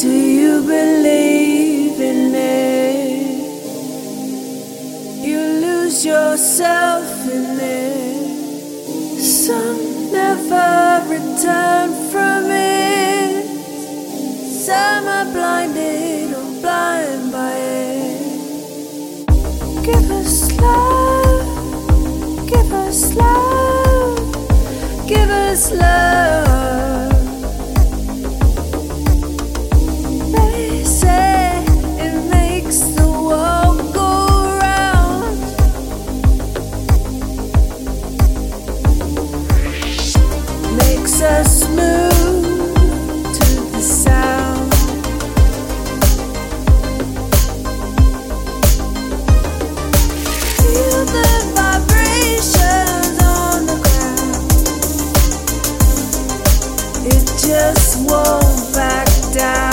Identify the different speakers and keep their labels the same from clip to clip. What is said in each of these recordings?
Speaker 1: Do you believe in me? You lose yourself in it. Some never return from it. Some are blinded or blind by it. Give us love. Give us love. Give us love. just won't back down.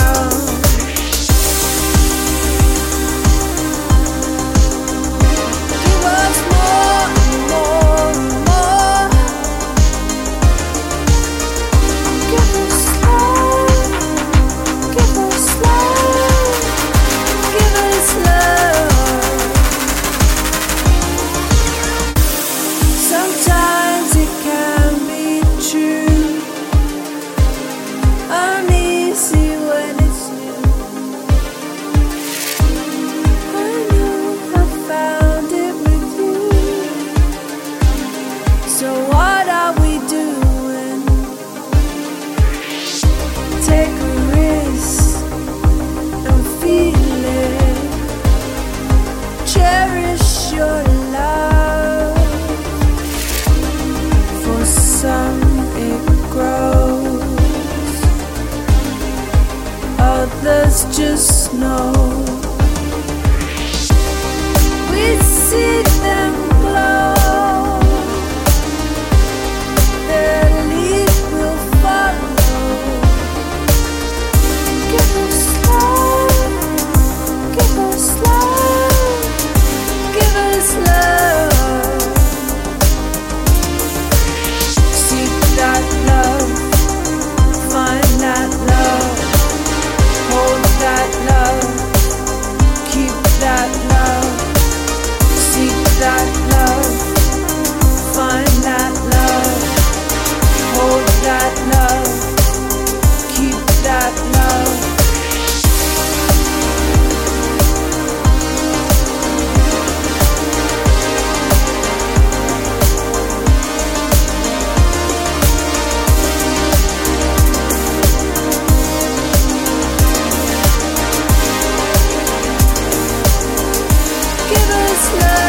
Speaker 1: love.